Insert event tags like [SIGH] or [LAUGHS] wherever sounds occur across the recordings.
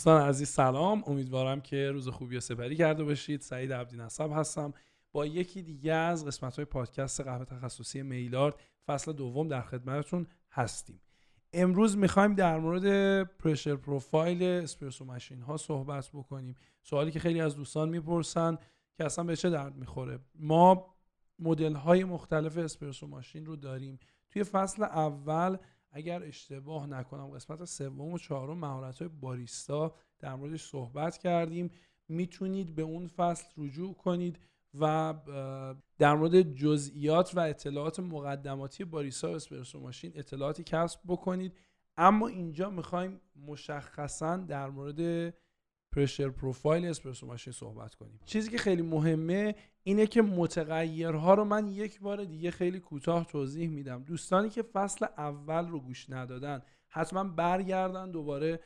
دوستان عزیز سلام. امیدوارم که روز خوبی و سپری کرده باشید. سعید عبدی نصب هستم. با یکی دیگه از قسمت های پادکست قهوه تخصصی میلارد فصل دوم در خدمتتون هستیم. امروز می‌خوایم در مورد پرشر پروفایل اسپرسو ماشین ها صحبت بکنیم. سوالی که خیلی از دوستان می‌پرسن که اصلا به چه درد می‌خوره. ما مدل های مختلف اسپرسو ماشین رو داریم. توی فصل اول اگر اشتباه نکنم قسمت سوم و چهارم مهارت های باریستا در موردش صحبت کردیم. می‌تونید به اون فصل رجوع کنید و در مورد جزئیات و اطلاعات مقدماتی باریستا و اسپرسو ماشین اطلاعاتی کسب بکنید. اما اینجا می‌خوایم مشخصا در مورد پرشر پروفایل اسپرسو ماشین صحبت کنیم. چیزی که خیلی مهمه اینه که متغیرها رو من یک بار دیگه خیلی کوتاه توضیح میدم. دوستانی که فصل اول رو گوش ندادن حتما برگردن دوباره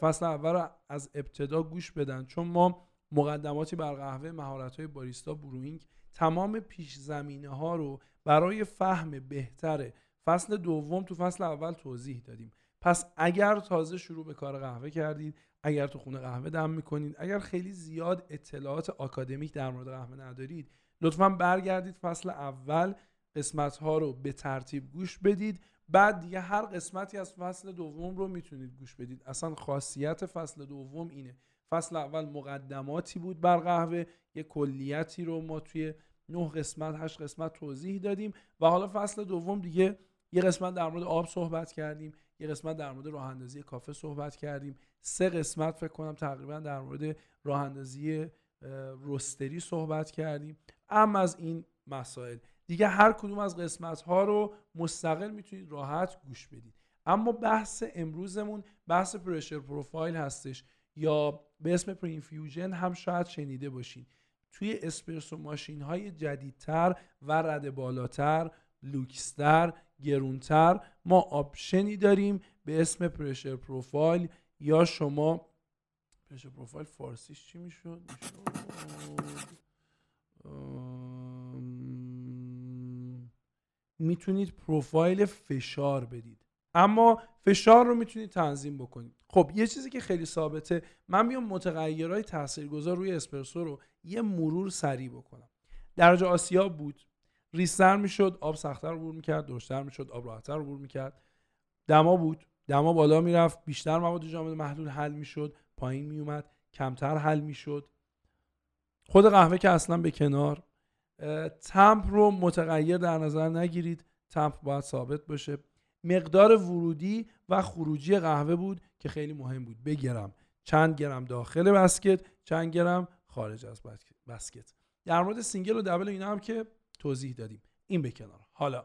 فصل اول رو از ابتدا گوش بدن. چون ما مقدماتی بر قهوه مهارت های باریستا بروینگ تمام پیش زمینه ها رو برای فهم بهتر فصل دوم تو فصل اول توضیح دادیم. پس اگر تازه شروع به کار قهوه کردید اگر تو خونه قهوه دم می‌کنید اگر خیلی زیاد اطلاعات آکادمیک در مورد قهوه ندارید لطفا برگردید فصل اول قسمت ها رو به ترتیب گوش بدید. بعد دیگه هر قسمتی از فصل دوم رو می‌تونید گوش بدید. اصلا خاصیت فصل دوم اینه. فصل اول مقدماتی بود بر قهوه یه کلیتی رو ما توی نه قسمت هشت قسمت توضیح دادیم و حالا فصل دوم دیگه یه قسمت در مورد آب صحبت کردیم. یه قسمت در مورد راه اندازی کافه صحبت کردیم. سه قسمت فکر کنم تقریبا در مورد راه اندازی roastery صحبت کردیم. اما از این مسائل. دیگه هر کدوم از قسمت ها رو مستقل می‌تونید راحت گوش بدید. اما بحث امروزمون بحث pressure profile هستش. یا به اسم pre-infusion هم شاید شنیده باشین. توی espresso machine های جدیدتر و رده بالاتر لوکس‌تر گرونتر. ما option ی داریم به اسم pressure profile یا شما پرشر پروفایل فارسیش چی می‌شد؟ می‌تونید پروفایل فشار بدید. اما فشار رو می‌تونید تنظیم بکنید. خب یه چیزی که خیلی ثابته من میام متغیرهای تاثیرگذار روی اسپرسو رو یه مرور سریع بکنم. درجه آسیا بود. ریستر می‌شد آب سختتر عبور می‌کرد درشتر می‌شد آب راحتتر عبور می‌کرد. دما بود. دما بالا می‌رفت بیشتر مواد جامد محلول حل می‌شد پایین میومد کمتر حل می‌شد. خود قهوه که اصلا به کنار. tamp رو متغیر در نظر نگیرید. tamp باید ثابت باشه. مقدار ورودی و خروجی قهوه بود که خیلی مهم بود. بگیرم. چند گرم داخل basket چند گرم خارج از بسکت. در مورد single و double اینا هم که توضیح دادیم. این به کنار. حالا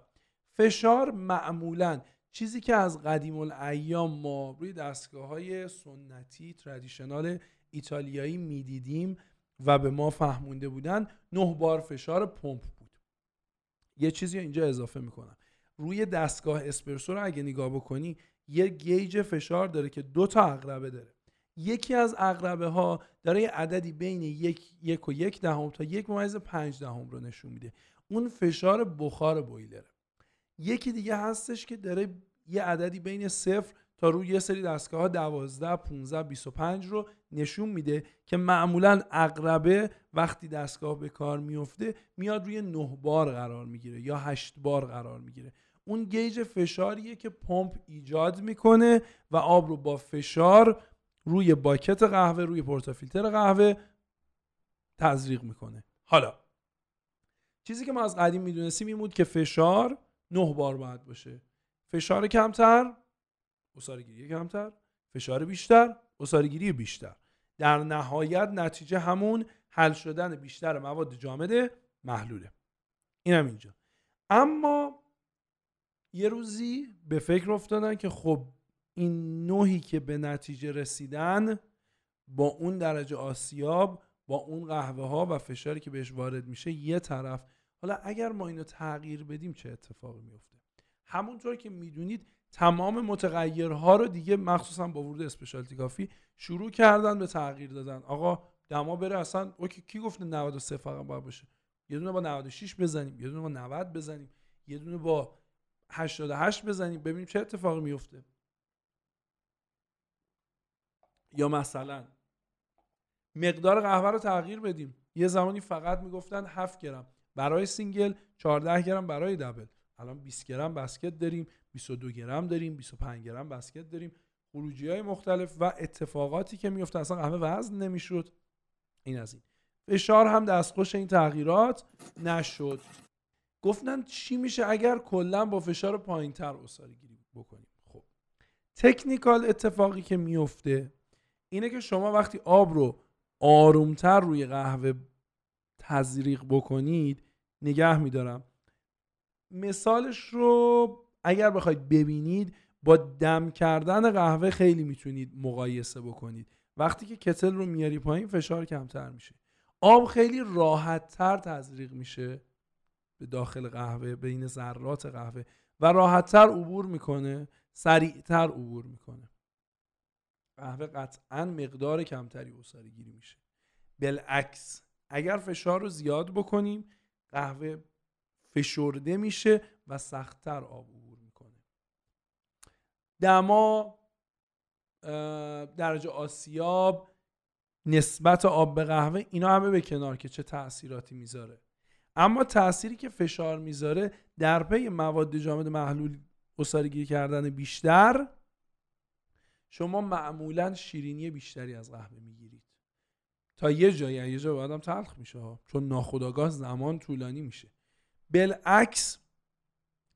فشار معمولا چیزی که از قدیم الایام ما روی دستگاه های سنتی تردیشنال ایتالیایی می‌دیدیم و به ما فهمونده بودن نه بار فشار پمپ بود. یه چیزی اینجا اضافه می‌کنم. روی دستگاه اسپرسو رو اگه نگاه بکنی یه گیج فشار داره که دو تا اقربه داره. یکی از اقربه ها داره یه عددی بین یک, یک و یک دهم تا یک ممیز پنج دهم رو نشون میده. اون فشار بخار بویلره. یکی دیگه هستش که داره یه عددی بین صفر تا روی یه سری دستگاه ها 12 15 25 رو نشون میده که معمولا اقربه وقتی دستگاه به کار میفته میاد روی 9 بار قرار می‌گیره یا 8 بار قرار می‌گیره. اون گیج فشاریه که پمپ ایجاد می‌کنه و آب رو با فشار روی باکت قهوه روی پورتافیلتر قهوه تزریق می‌کنه. حالا چیزی که ما از قدیم می‌دونستیم این بود که فشار نه بار باید باشه. فشار کمتر گیری کمتر. فشار بیشتر گیری بیشتر. در نهایت نتیجه همون حل شدن بیشتر مواد جامد محلوله. اینم اینجا. اما یه روزی به فکر افتادن که خب این نوحی که به نتیجه رسیدن با اون درجه آسیاب با اون قهوه ها و فشاری که بهش وارد میشه یه طرف. حالا اگر ما اینو تغییر بدیم چه اتفاقی میفته همونطور که می‌دونید تمام متغیرها رو دیگه مخصوصا با ورود اسپشالتی کافی شروع کردن به تغییر دادن. آقا دما بره اصلا اوکی کی گفته 93 فقط باید باشه؟ یه دونه با 96 بزنیم یه دونه با 90 بزنیم یه دونه با 88 بزنیم. ببینیم چه اتفاقی میفته یا مثلا مقدار قهوه رو تغییر بدیم. یه زمانی فقط می‌گفتن 7 گرم. برای single 14 گرم برای double. الان 20 گرم basket داریم 22 گرم داریم 25 گرم basket داریم. خروجی های مختلف و اتفاقاتی که میفته اصلا قهوه وزن نمی‌شد. این از این. فشار هم دستخوش این تغییرات نشد. گفتن چی میشه اگر کلا با فشار پایینتر عصاره گیری بکنیم. خب. تکنیکال اتفاقی که میفته اینه که شما وقتی آب رو آرومتر روی قهوه تزریق بکنید نگه میدارم. مثالش رو اگر بخواید ببینید با دم کردن قهوه خیلی می‌تونید مقایسه بکنید. وقتی که کتل رو میاری پایین فشار کمتر میشه. آب خیلی راحت تر تزریق میشه به داخل قهوه بین ذرات قهوه و راحت تر عبور می‌کنه سریعتر عبور می‌کنه. قهوه قطعا مقدار کمتری اصاره گیری میشه. بالعکس اگر فشار رو زیاد بکنیم قهوه فشرده میشه و سختتر آب عبور می‌کنه. دما درجه آسیاب نسبت آب به قهوه اینا همه به کنار که چه تاثیراتی می‌ذاره. اما تأثیری که فشار می‌ذاره در پی مواد جامد محلول گیری کردن بیشتر شما معمولا شیرینی بیشتری از قهوه می‌گیرید. تا یه جایی یه جا آدم تلخ میشه چون ناخداگاه زمان طولانی میشه. بالعکس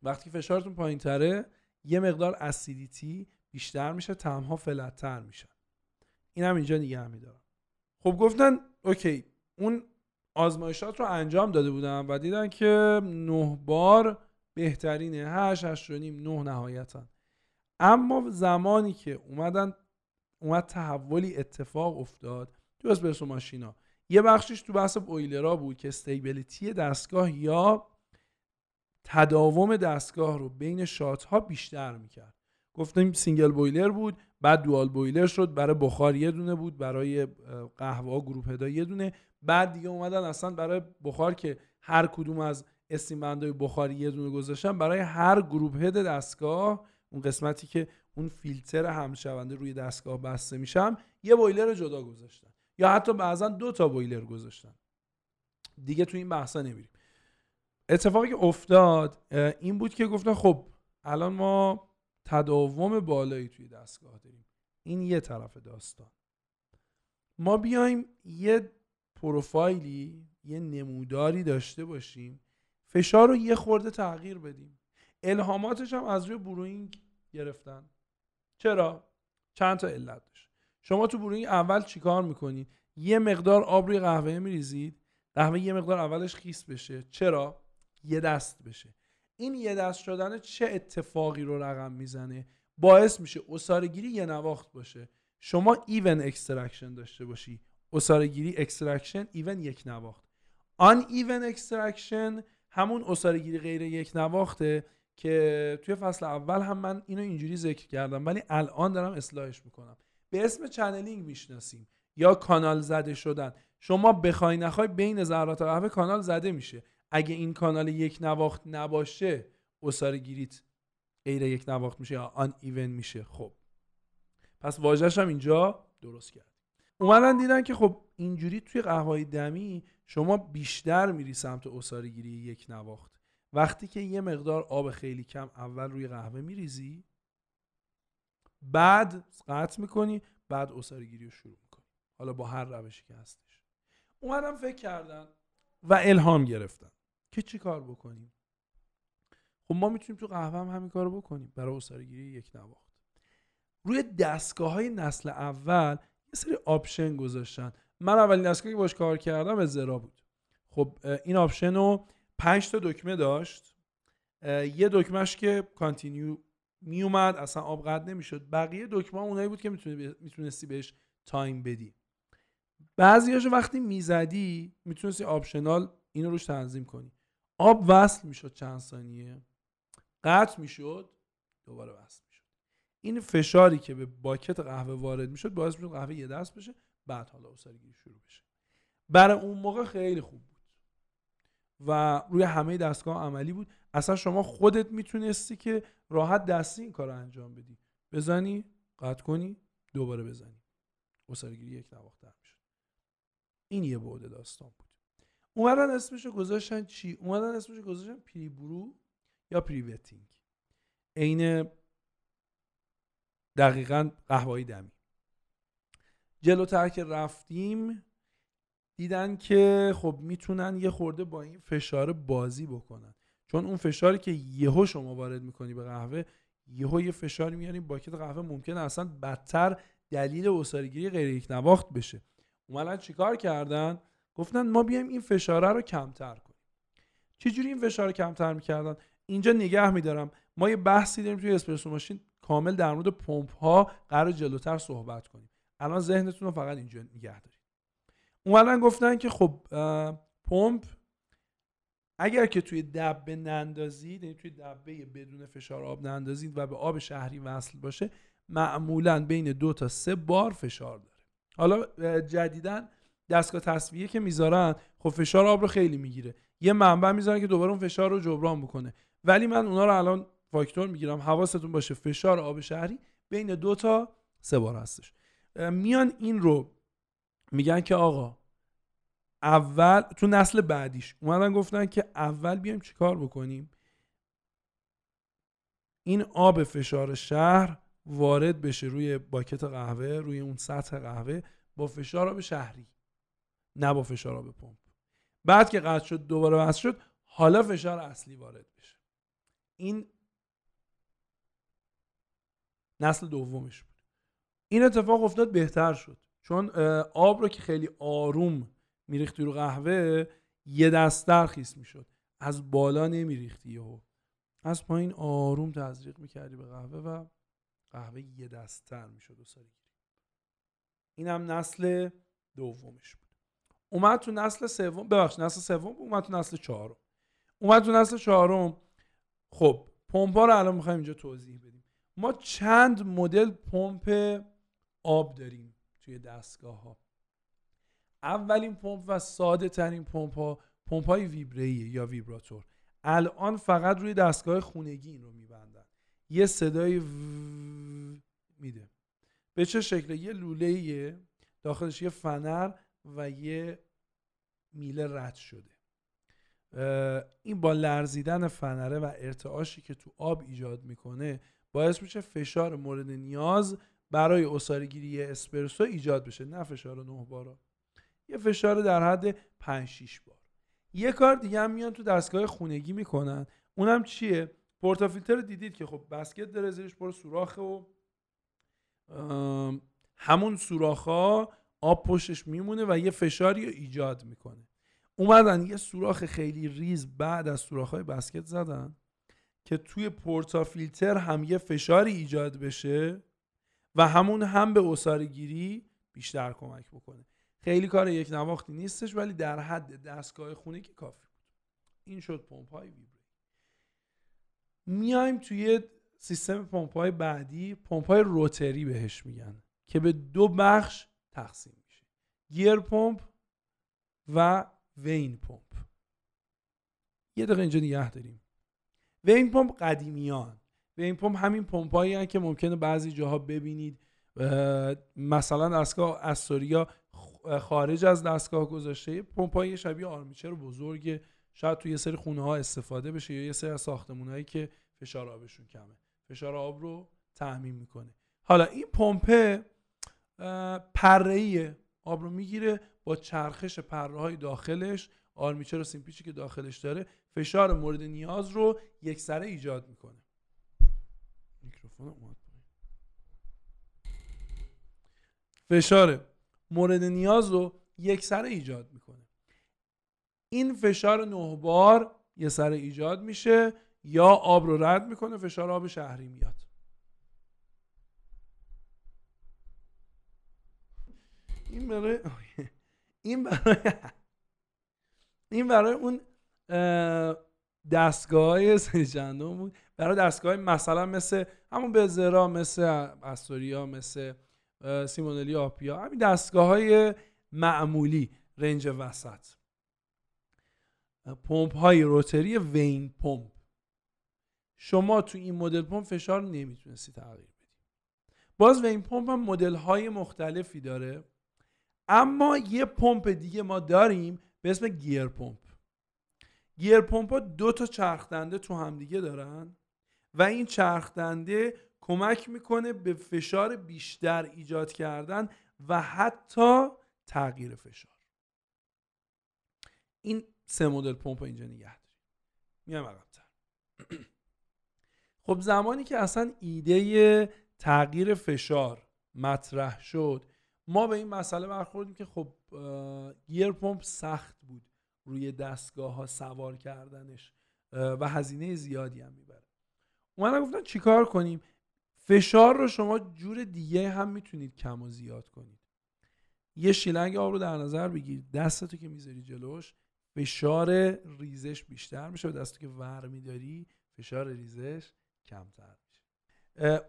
وقتی فشارتون پایین تره یه مقدار اسیدیتی بیشتر میشه تمها فلتتر میشن. این هم اینجا نگه میدارم خب گفتن OK اون آزمایشات رو انجام داده بودم و دیدن که نه بار بهترینه. هشت هشت نیم نه نهایتا. اما زمانی که اومدن اومد تحولی اتفاق افتاد تو espresso machine ا. یه بخشش تو بحث boiler ا بود که stability دستگاه یا تداوم دستگاه رو بین shot ها بیشتر می‌کرد. گفتیم single boiler بود بعد dual boiler شد برای بخار یه دونه بود برای قهوه ها گروپ هدا یه دونه. بعد دیگه اومدن اصلا برای بخار که هر کدوم از استیم بندای بخاری یه دونه گذاشتن برای هر گروپ هد دستگاه اون قسمتی که اون فیلتر همشونده روی دستگاه بسته میشم یه بویلر جدا گذاشتن. یا حتی بعضا دو تا بویلر گذاشتن. دیگه تو این بحثا نمیریم. اتفاقی که افتاد این بود که گفتن خب الان ما تداوم بالایی توی دستگاه داریم. این یه طرف داستان. ما بیایم یه پروفایلی یه نموداری داشته باشیم فشار رو یه خورده تغییر بدیم. الهاماتش هم از روی بروینگ گرفتن. چرا؟ چند تا علت داشت. شما تو بروینگ اول چیکار می‌کنید یه مقدار آب روی قهوه میریزید. قهوه یه مقدار اولش خیس بشه. چرا؟ یه دست بشه. این یه دست شدن چه اتفاقی رو رقم می‌زنه؟ باعث میشه گیری یه نواخت باشه. شما even extraction داشته باشی. گیری extraction even یک نواخت. uneven extraction همون گیری غیر یک نواخته. که توی فصل اول هم من اینو اینجوری ذکر کردم ولی الان دارم اصلاحش می‌کنم. به اسم channeling می‌شناسیم. یا کانال زده شدن. شما بخوای نخوای بین ذرات قهوه کانال زده میشه. اگه این کانال یک نواخت نباشه اصاره گیریت غیر یک نواخت میشه یا آن ایون میشه. خب. پس واژهش هم اینجا درست کرد. اومدن دیدن که خب اینجوری توی قهوه دمی شما بیشتر میری سمت اصاره گیری یک نواخت. وقتی که یه مقدار آب خیلی کم اول روی قهوه میریزی بعد قطع می‌کنی بعد اصاره گیری رو شروع می‌کنی. حالا با هر روشی که هستش. اومدن فکر کردن و الهام گرفتن که چی کار بکنیم. خب ما می‌تونیم تو قهوه هم همین کار بکنیم. برای عصاره‌گیری یک نواخت. روی دستگاه های نسل اول یه سری option گذاشتن. من اولین دستگاهی که باش کار کردم زرا بود. خب این option رو پنج تا دکمه داشت. یه دکمهش که continue میومد اصلا آب قطع نمی‌شد. بقیه دکمه اونایی بود که می‌تونستی بهش time بدی. بعضیاش وقتی می‌زدی می‌تونستی optional اینو روش تنظیم کنی. آب وصل می‌شد چند ثانیه. قطع می‌شد دوباره وصل می‌شد. این فشاری که به basket قهوه وارد می‌شد باعث می‌شد قهوه یه دست بشه بعد حالا گیری شروع بشه. برای اون موقع خیلی خوب بود. و روی همه دستگاه عملی بود. اصلا شما خودت می‌تونستی که راحت دستی این کار انجام بدی. بزنی قطع کنی دوباره بزنی. اسارگیری یک نواختر می‌شد این یه بعد داستان بود. اومدن اسمشو گذاشتن چی؟ اومدن اسمشو گذاشتن پری برو یا پریوتینگ عین دقیقا قهوه‌ای دمی. جلوتر که رفتیم دیدن که خب می‌تونن یه خورده با این فشار بازی بکنن. چون اون فشاری که یهو شما وارد می‌کنی به قهوه یهو یه فشاری میاری باکت قهوه ممکنه اصلا بدتر دلیل اسارگیری غیر یک نواخت بشه. اومدن چیکار کردن؟ گفتن ما بیایم این فشاره رو کمتر کنیم. چجوری این فشار رو کمتر می‌کردن؟ اینجا نگه میدارم. ما یه بحثی داریم توی اسپرسو ماشین کامل در مورد پمپ ها قرار جلوتر صحبت کنیم. الان ذهنتون رو فقط اینجا نگه دارید. اومدن گفتن که خب پمپ اگر که توی دبه نندازید یعنی توی دبه بدون فشار آب نندازید و به آب شهری وصل باشه معمولا بین دو تا سه بار فشار داره. حالا جدیدا دستگاه تصویه که می‌ذارن خب فشار آب رو خیلی می‌گیره. یه منبع می‌ذارن که دوباره اون فشار رو جبران بکنه. ولی من اونا رو الان فاکتور می‌گیرم حواستون باشه فشار آب شهری بین دو تا سه بار هستش. میان این رو میگن که آقا اول تو نسل بعدیش اومدن گفتن که اول بیایم چیکار بکنیم؟ این آب فشار شهر وارد بشه روی باکت قهوه روی اون سطح قهوه با فشار آب شهری نه با فشار آب پمپ. بعد که قطع شد دوباره وصل شد حالا فشار اصلی وارد بشه. این نسل دومش بود. این اتفاق افتاد بهتر شد. چون آب رو که خیلی آروم میریختی رو قهوه یه دستر خیس می‌شد. از بالا نمیریختی یهو. از پایین آروم تزریق می‌کردی به قهوه و قهوه یه دستر می‌شد و ساری این هم نسل دومش بود. اومد تو نسل سوم ببخش نسل سوم اومد تو نسل چهارم. اومد تو نسل چهارم. خب پمپا رو الان می‌خوایم اینجا توضیح بدیم. ما چند مدل پمپ آب داریم توی دستگاه ها اولین پمپ و ساده ترین پمپ ها پمپ های ویبره یا ویبراتور. الان فقط روی دستگاه خونگی این رو میبندن. یه صدای میده به چه شکل یه لوله داخلش یه فنر و یه میله رد شده این با لرزیدن فنره و ارتعاشی که تو آب ایجاد می‌کنه باعث میشه فشار مورد نیاز برای اسارگیری اسپرسو ایجاد بشه نه فشار 9 بارا یه فشار در حد 5 6 بار. یه کار دیگه هم میان تو دستگاه خونگی می‌کنن. اونم چیه؟ پورتافیلتر دیدید که خب بسکت داره زیرش پر سوراخه و همون سوراخ آب پشتش میمونه و یه فشاری رو ایجاد می‌کنه. اومدن یه سوراخ خیلی ریز بعد از سوراخ های بسکت زدن که توی پورتافیلتر هم یه فشاری ایجاد بشه و همون هم به گیری بیشتر کمک بکنه. خیلی کار یک نواختی نیستش ولی در حد دستگاه خونه که کافی بود. این شد پمپ های ویبری. میایم توی سیستم پمپ های بعدی. پمپ های rotary بهش میگن که به دو بخش تقسیم میشه. gear pump و vane pump. یه دقیقه اینجا نگه داریم. vane pump قدیمیان. vane pump همین پمپایی که ممکنه بعضی جاها ببینید. مثلا دستگاه Astoria خارج از دستگاه گذاشته پمپای شبیه آرمیچر بزرگ شاید توی یه سری خونه ها استفاده بشه یا یه سری از ساختمون که فشار آبشون کمه. فشار آب رو تعمین می‌کنه. حالا این پمپ پره آب رو می‌گیره با چرخش پره های داخلش آرمیچر و سیمپیچی که داخلش داره فشار مورد نیاز رو یک سره ایجاد می‌کنه. میکروفون فشار مورد نیاز رو یک سر ایجاد می‌کنه. این فشار نه بار یه سر ایجاد میشه یا آب رو رد می‌کنه فشار آب شهری میاد. این برای [LAUGHS] این برای [LAUGHS] این برای اون دستگاه های بود برای دستگاه مثلا مثل همون بزرا مثل استوریا مثل سیمونلی آپیا. همین دستگاه های معمولی رنج وسط. پمپ های روتری وین پمپ. شما تو این مدل پمپ فشار نمی‌تونستی تغییر بدی. باز وین پمپ هم مدل های مختلفی داره. اما یه پمپ دیگه ما داریم به اسم گیر پمپ. گیر پمپ ها دو تا چرخدنده تو همدیگه دارن و این چرخدنده کمک می‌کنه به فشار بیشتر ایجاد کردن و حتی تغییر فشار. این سه مدل پمپ اینجا نگه داریم. میام عقبتر. [CLEARS THROAT] خب زمانی که اصلا ایده تغییر فشار مطرح شد ما به این مسئله برخوردیم که خب گیر پمپ سخت بود روی دستگاه ها سوار کردنش و هزینه زیادی هم می‌بره. اومدن گفتن چیکار کنیم؟ فشار رو شما جور دیگه هم می‌تونید کم و زیاد کنید. یه شیلنگ آب رو در نظر بگیر. دستتو که می‌ذاری جلوش فشار ریزش بیشتر میشه و دستتو که ور میداری فشار ریزش کمتر میشه.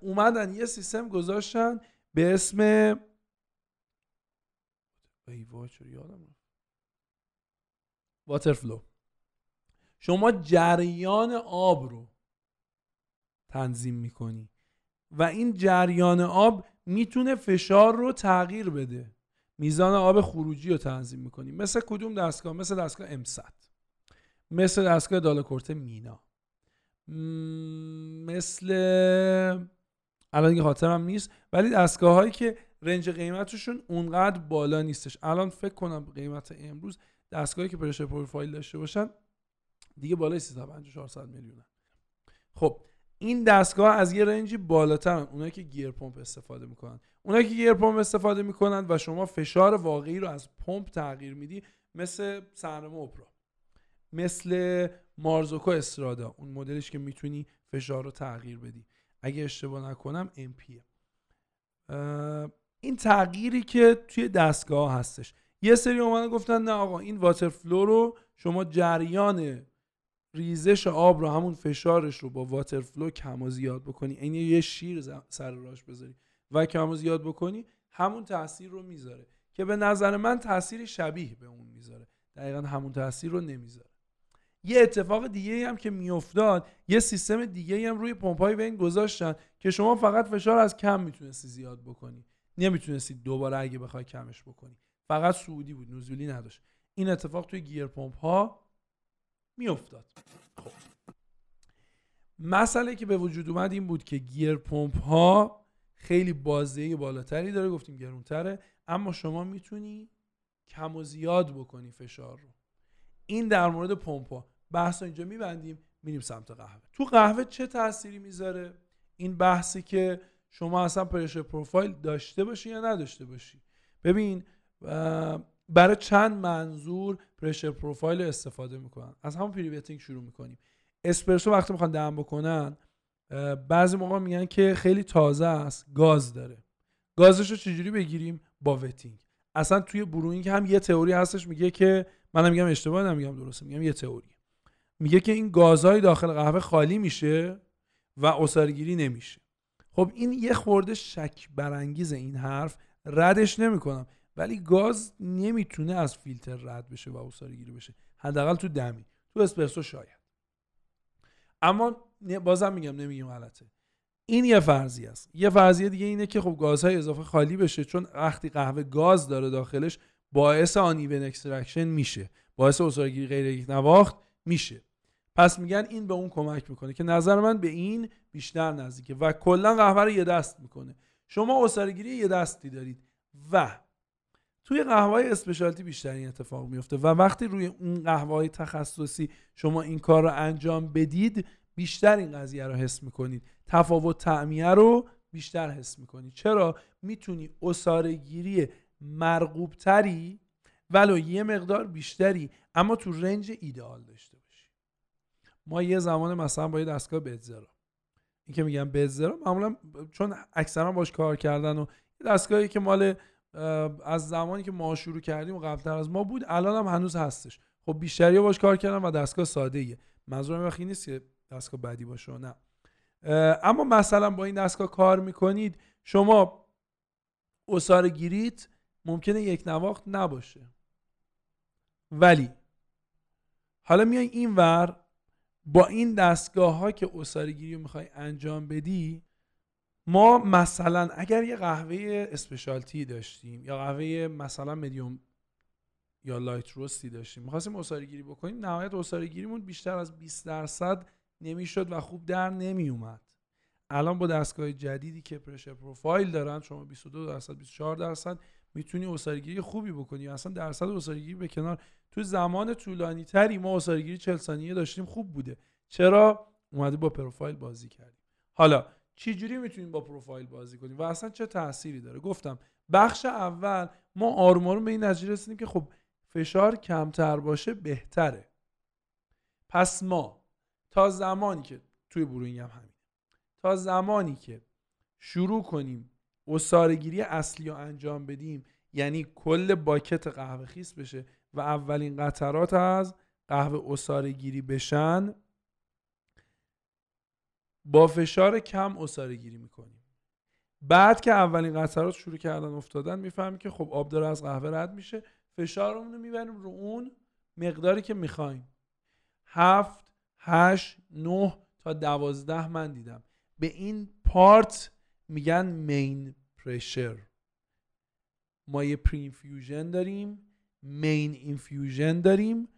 اومدن یه سیستم گذاشتن به اسم ای وای یادم واترفلو شما جریان آب رو تنظیم می‌کنی. و این جریان آب می‌تونه فشار رو تغییر بده. میزان آب خروجی رو تنظیم می‌کنی مثل کدوم دستگاه؟ مثل دستگاه امصد مثل دستگاه دالکورت مینا. مثل الان دیگه خاطرم نیست ولی دستگاه هایی که رنج قیمتشون اونقدر بالا نیستش. الان فکر کنم قیمت امروز دستگاهی که پرشر پروفایل داشته باشن دیگه بالای 350 400 میلیونه خب این دستگاه از یه رنجی بالاترن اونایی که گیر پمپ استفاده می‌کنن. اونایی که گیر پمپ استفاده می‌کنن و شما فشار واقعی رو از پمپ تغییر میدی مثل سرنامه اپرا مثل مارزوکو استرادا. اون مدلش که می‌تونی فشار رو تغییر بدی. اگه اشتباه نکنم امپیه این تغییری که توی دستگاه هستش. یه سری اومدن گفتن نه آقا این water flow رو شما جریان ریزش آب رو همون فشارش رو با water flow کم و زیاد بکنی. این یه شیر سر راش بذاری. و کم و زیاد بکنی همون تاثیر رو می‌ذاره. که به نظر من تاثیر شبیه به اون می‌ذاره. دقیقا همون تاثیر رو نمی‌ذاره. یه اتفاق دیگه هم که میافتاد یه سیستم دیگه هم روی پمپای vane گذاشتن که شما فقط فشار از کم می‌تونستی زیاد بکنی. نمی‌تونستی دوباره اگه بخوای کمش بکنی. فقط سعودی بود نزولی نداشت. این اتفاق توی گیر پمپ ها میافتاد. خب. مسئله که به وجود اومد این بود که گیر پمپ ها خیلی بازدهی بالاتری داره گفتیم گرونتره اما شما می‌تونی کم و زیاد بکنی فشار رو. این در مورد پمپ ها. بحث اینجا میبندیم میریم سمت قهوه. تو قهوه چه تأثیری می‌ذاره؟ این بحثی که شما اصلا pressure profile داشته باشی یا نداشته باشی. ببین برای چند منظور pressure profile استفاده می‌کنن. از همون pre-wetting شروع می‌کنیم. اسپرسو وقتی می‌خوان دم بکنن بعضی موقع میگن که خیلی تازه است گاز داره. گازش رو چجوری بگیریم؟ با wetting اصلا توی brewing هم یه تئوری هستش میگه که منم میگم اشتباه نمیگم درسته میگم یه تئوری میگه که این گازهای داخل قهوه خالی میشه و اسارگیری نمیشه. خب این یه خورده شک برانگیز این حرف ردش نمی‌کنم. ولی گاز نمی‌تونه از فیلتر رد بشه و اوساری گیری بشه. حداقل تو دمی. تو اسپرسو شاید. اما بازم میگم نمیگم غلطه. این یه فرضی است. یه فرضیه دیگه اینه که خب گازهای اضافه خالی بشه چون وقتی قهوه گاز داره داخلش باعث uneven extraction میشه. باعث گیری غیر یک نواخت میشه. پس میگن این به اون کمک می‌کنه که نظر من به این بیشتر نزدیکه و کلا قهوه رو یه دست می‌کنه. شما گیری یه دستی دارید و توی قهوه specialty بیشتر این اتفاق میفته و وقتی روی اون قهوه تخصصی شما این کار رو انجام بدید بیشتر این قضیه رو حس می‌کنید. تفاوت طعمیه رو بیشتر حس می‌کنید. چرا؟ می‌تونی مرغوب تری ولو یه مقدار بیشتری اما تو رنج ایدئال داشته باشی. ما یه زمان مثلا با یه دستگاه بتزرا این که میگم بتزرا معمولا چون اکثرا باش کار کردن و دستگاهی که مال از زمانی که ما شروع کردیم و قبلتر از ما بود الان هم هنوز هستش. خب بیشتری باش کار کردم و دستگاه ساده ایه. منظورم وقتی نیست که دستگاه بدی باشه نه. اما مثلا با این دستگاه کار می‌کنید شما اصار گیریت ممکنه یک نواخت نباشه. ولی حالا میای این ور با این دستگاه ها که اصاره گیری رو می‌خوای انجام بدی ما مثلا اگر یه قهوه اسپشالتی داشتیم یا قهوه مثلا مدیوم یا لایت روستی داشتیم می‌خواستیم اصاره گیری بکنیم نهایت اصاره گیریمون بیشتر از 20 درصد نمی‌شد و خوب در نمیومد الان با دستگاه جدیدی که پرشر پروفایل دارن شما 22 درصد 24 درصد می‌تونی اصارگیری خوبی بکنی. اصلا درصد اصارگیری به کنار تو زمان طولانی تری ما اصارگیری 40 ثانیه داشتیم خوب بوده. چرا؟ اومده با پروفایل بازی کردیم. حالا چی جوری می‌تونیم با پروفایل بازی کنیم؟ و اصلا چه تأثیری داره؟ گفتم بخش اول ما آروم به این نتیجه رسیدیم که خب فشار کمتر باشه بهتره. پس ما تا زمانی که توی بروینگ هم همین تا زمانی که شروع کنیم اصارگیری اصلی رو انجام بدیم یعنی کل باکت قهوه خیس بشه و اولین قطرات از قهوه اصارگیری بشن با فشار کم اصاره گیری می‌کنیم. بعد که اولین قطرات شروع کردن افتادن می‌فهمیم که خب آب داره از قهوه رد میشه. فشارمون رو می‌بریم رو اون مقداری که می‌خوایم. هفت هشت نه تا دوازده من دیدم. به این part میگن main pressure ما یه pre-infusion داریم main infusion داریم.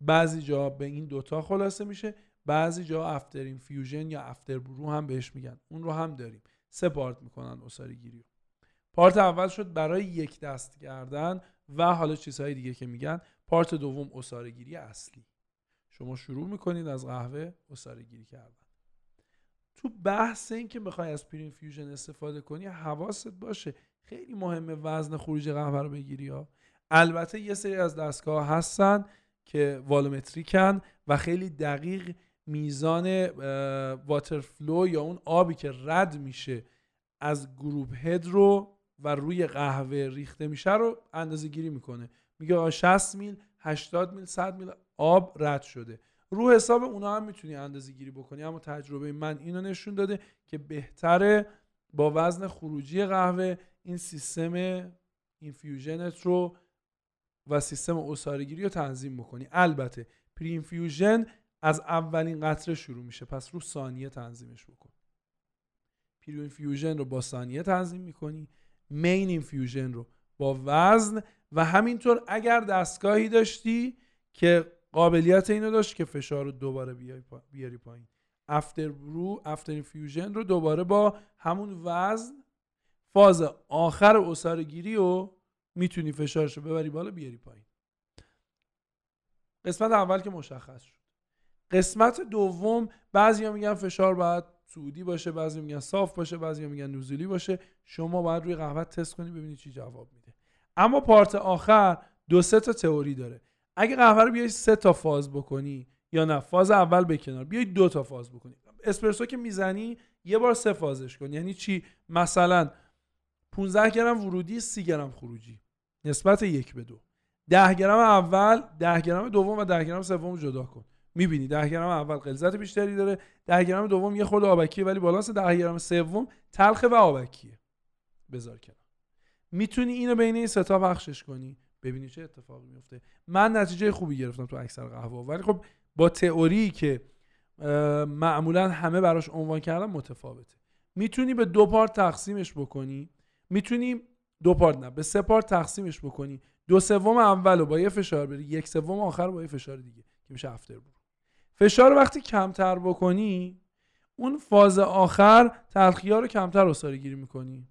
بعضی جا به این دوتا خلاصه میشه. بعضی جا after infusion یا after brew هم بهش میگن. اون رو هم داریم. سه part می‌کنن عصاره گیری پارت اول شد برای یک دست کردن و حالا چیزهای دیگه که میگن. پارت دوم اصاره گیری اصلی. شما شروع می‌کنید از قهوه اصاره گیری کردن. تو بحث این که بخوای از پرین فیوژن استفاده کنی حواست باشه. خیلی مهمه وزن خروج قهوه رو بگیری ها. البته یه سری از دستگاه هستن که والومتریکن و خیلی دقیق میزان water flow یا اون آبی که رد میشه از group head رو و روی قهوه ریخته میشه رو اندازه گیری می‌کنه. میگه 60 میل 80 میل 100 میل آب رد شده. رو حساب اونا هم می‌تونی اندازه گیری بکنی اما تجربه من اینو نشون داده که بهتره با وزن خروجی قهوه این سیستم infusion ت رو و سیستم عصاره‌گیری رو تنظیم بکنی. البته pre-infusion از اولین قطره شروع میشه پس رو ثانیه تنظیمش بکن. pre-infusion رو با ثانیه تنظیم می‌کنی main infusion رو با وزن و همینطور اگر دستگاهی داشتی که قابلیت اینو داشت که فشار رو دوباره بیاری پایین. after brew after infusion رو دوباره با همون وزن فاز آخر عصاره گیری و می‌تونی فشارش رو ببری بالا بیاری پایین. قسمت اول که مشخص شد. قسمت دوم بعضیا میگن فشار باید سعودی باشه بعضی میگن صاف باشه بعضی میگن نزولی باشه. شما باید روی قهوه تست کنی ببینید چی جواب میده. اما پارت آخر دو سه تا تئوری داره. اگه قهوه رو بیای سه تا فاز بکنی یا نه فاز اول به کنار بیای دو تا فاز بکنی. اسپرسو که می‌زنی یه بار سه فازش کن. یعنی چی؟ مثلا 15 گرم ورودی 30 گرم خروجی. نسبت یک به دو. 10 گرم اول 10 گرم دوم و 10 گرم سوم جدا کن. می‌بینی. 10 گرم اول غلظت بیشتری داره. 10 گرم دوم یه خورده آبکیه ولی بالانس 10 گرم سوم تلخه و آبکیه. بذار کنار. می‌تونی اینو بین این ستا بخشش کنی. ببینی چه اتفاقی میفته من نتیجه خوبی گرفتم تو اکثر قهوه. ولی خب با تئوری که معمولا همه براش عنوان کردن متفاوته. می‌تونی به دو پارت تقسیمش بکنی. می‌تونی دو پارت نه به سه پارت تقسیمش بکنی. دو سوم اول با یه فشار بری یک سوم آخر با یه فشار دیگه که میشه افتر برو. فشار وقتی کمتر بکنی اون فاز آخر تلخی ها رو کمتر اصاره گیری می‌کنی.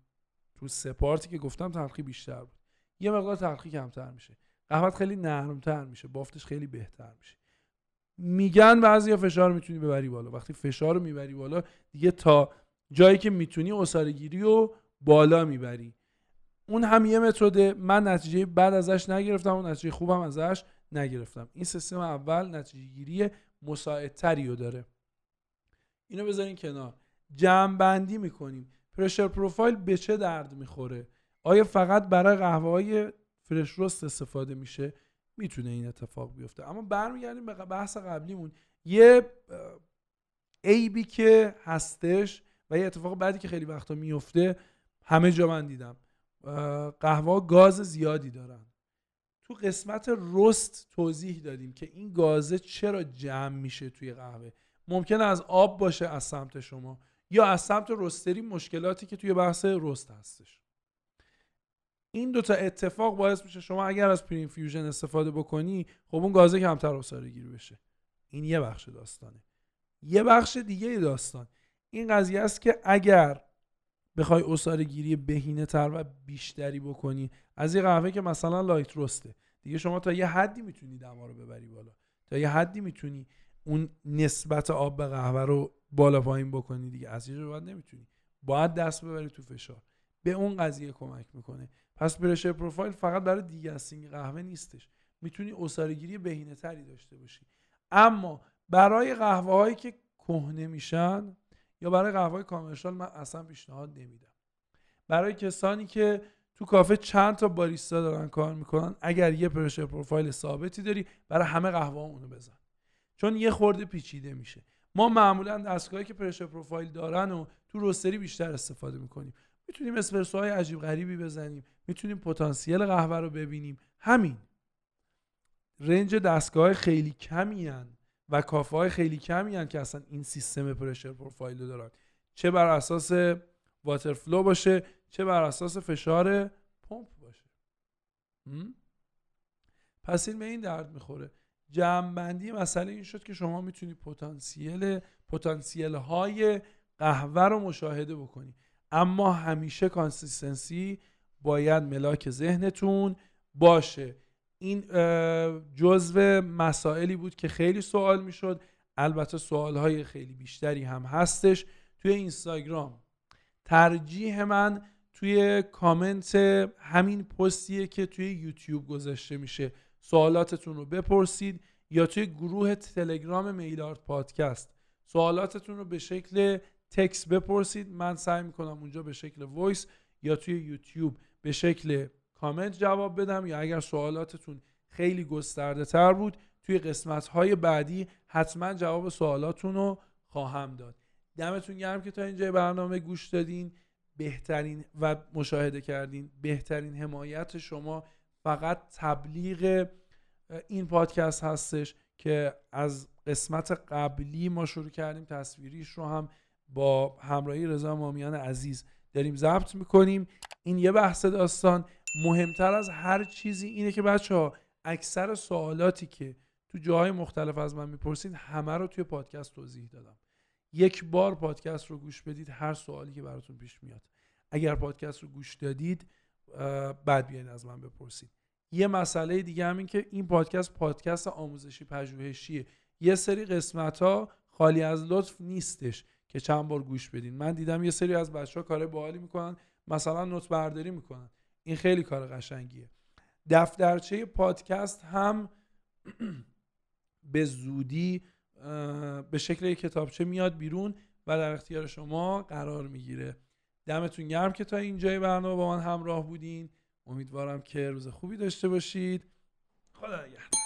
تو سه پارتی که گفتم تلخی بیشتر بود. یه مقدار تلخی کمتر میشه. قهوت خیلی نرمتر میشه. بافتش خیلی بهتر میشه. میگن بعضی فشار می‌تونی ببری بالا. وقتی فشار رو می‌بری بالا دیگه تا جایی که می‌تونی اصاره گیری رو بالا می‌بری. اون هم یه متده. من نتیجه بعد ازش نگرفتم اون نتیجه خوبم ازش نگرفتم. این سیستم اول نتیجه گیری مساعدتری رو داره. اینو بذارین کنار. جمع بندی می‌کنیم. پرشر پروفایل به چه درد می‌خوره؟ آیا فقط برای قهوه های فرش روست استفاده میشه؟ می‌تونه این اتفاق بیفته. اما برمیگردیم به بحث قبلیمون. یه عیبی که هستش و یه اتفاق بعدی که خیلی وقتا میفته همه جا من دیدم. قهوه گاز زیادی دارن. تو قسمت رست توضیح دادیم که این گازه چرا جمع میشه توی قهوه. ممکن از آب باشه از سمت شما یا از سمت رستری مشکلاتی که توی بحث رست هستش. این دوتا اتفاق باعث میشه شما اگر از پرین فیوژن استفاده بکنی خب اون گازه کمتر اصاره گیر بشه. این یه بخش داستانه. یه بخش دیگه داستان. این قضیه است که اگر بخوای عصاره گیری بهینه تر و بیشتری بکنی. از یه قهوه که مثلا light roast ه دیگه شما تا یه حدی می‌تونی دما رو ببری بالا. تا یه حدی می‌تونی اون نسبت آب به قهوه رو بالا پایین بکنی دیگه. از یه بعد نمی‌تونی. باید دست ببری تو فشار. به اون قضیه کمک می‌کنه. پس pressure profile فقط برای degassing قهوه نیستش. می‌تونی گیری بهینه تری داشته باشی. اما برای قهوه هایی که کهنه میشن یا برای قهوه کامرشال من اصلا پیشنهاد نمیدم. برای کسانی که تو کافه چند تا باریستا دارن کار می‌کنن اگر یه پرشر پروفایل ثابتی داری برای همه قهوه اونو بزن. چون یه خورده پیچیده میشه. ما معمولا دستگاهی که پرشر پروفایل دارن و تو روستری بیشتر استفاده می‌کنیم. می‌تونیم اسپرسو های عجیب غریبی بزنیم. می‌تونیم پتانسیل قهوه رو ببینیم. همین. range دستگاه خیلی کمی هن. و کافه های خیلی کمی هن که اصلا این سیستم pressure profile رو دارن. چه بر اساس water flow باشه چه بر اساس فشار پمپ باشه. پس این به این درد می‌خوره. جمعبندی مسئله این شد که شما می‌تونی پتانسیل پتانسیل های قهوه رو مشاهده بکنی. اما همیشه consistency باید ملاک ذهنتون باشه. این جزو مسائلی بود که خیلی سوال می‌شد. البته سوال های خیلی بیشتری هم هستش. توی اینستاگرام ترجیح من توی کامنت همین پستیه که توی یوتیوب گذاشته میشه. سوالاتتون رو بپرسید یا توی گروه تلگرام میلارد پادکست. سوالاتتون رو به شکل تکس بپرسید. من سعی می‌کنم اونجا به شکل voice یا توی یوتیوب به شکل کامنت جواب بدم یا اگر سوالاتتون خیلی گسترده تر بود توی قسمت های بعدی حتما جواب سوالاتون رو خواهم داد. دمتون گرم که تا اینجا برنامه گوش دادین. بهترین و مشاهده کردین بهترین حمایت شما فقط تبلیغ این پادکست هستش که از قسمت قبلی ما شروع کردیم. تصویریش رو هم با همراهی رضا مامیان عزیز داریم ضبط می‌کنیم. این یه بحث داستان. مهمتر از هر چیزی اینه که بچه ها اکثر سوالاتی که تو جاهای مختلف از من می‌پرسید همه رو توی پادکست توضیح دادم. یک بار پادکست رو گوش بدید هر سوالی که براتون پیش میاد. اگر پادکست رو گوش دادید بعد بیاین از من بپرسید. یه مسئله دیگه همین که این پادکست پادکست آموزشی پژوهشیه. یه سری قسمت ها خالی از لطف نیستش که چند بار گوش بدین. من دیدم یه سری از بچه ها کار باحالی می‌کنن مثلا نوت برداری می‌کنن. این خیلی کار قشنگیه. دفترچه پادکست هم [CLEARS THROAT] به زودی به شکل یک کتابچه میاد بیرون و در اختیار شما قرار می‌گیره. دمتون گرم که تا اینجای برنامه با من همراه بودین. امیدوارم که روز خوبی داشته باشید. خدا نگهدار.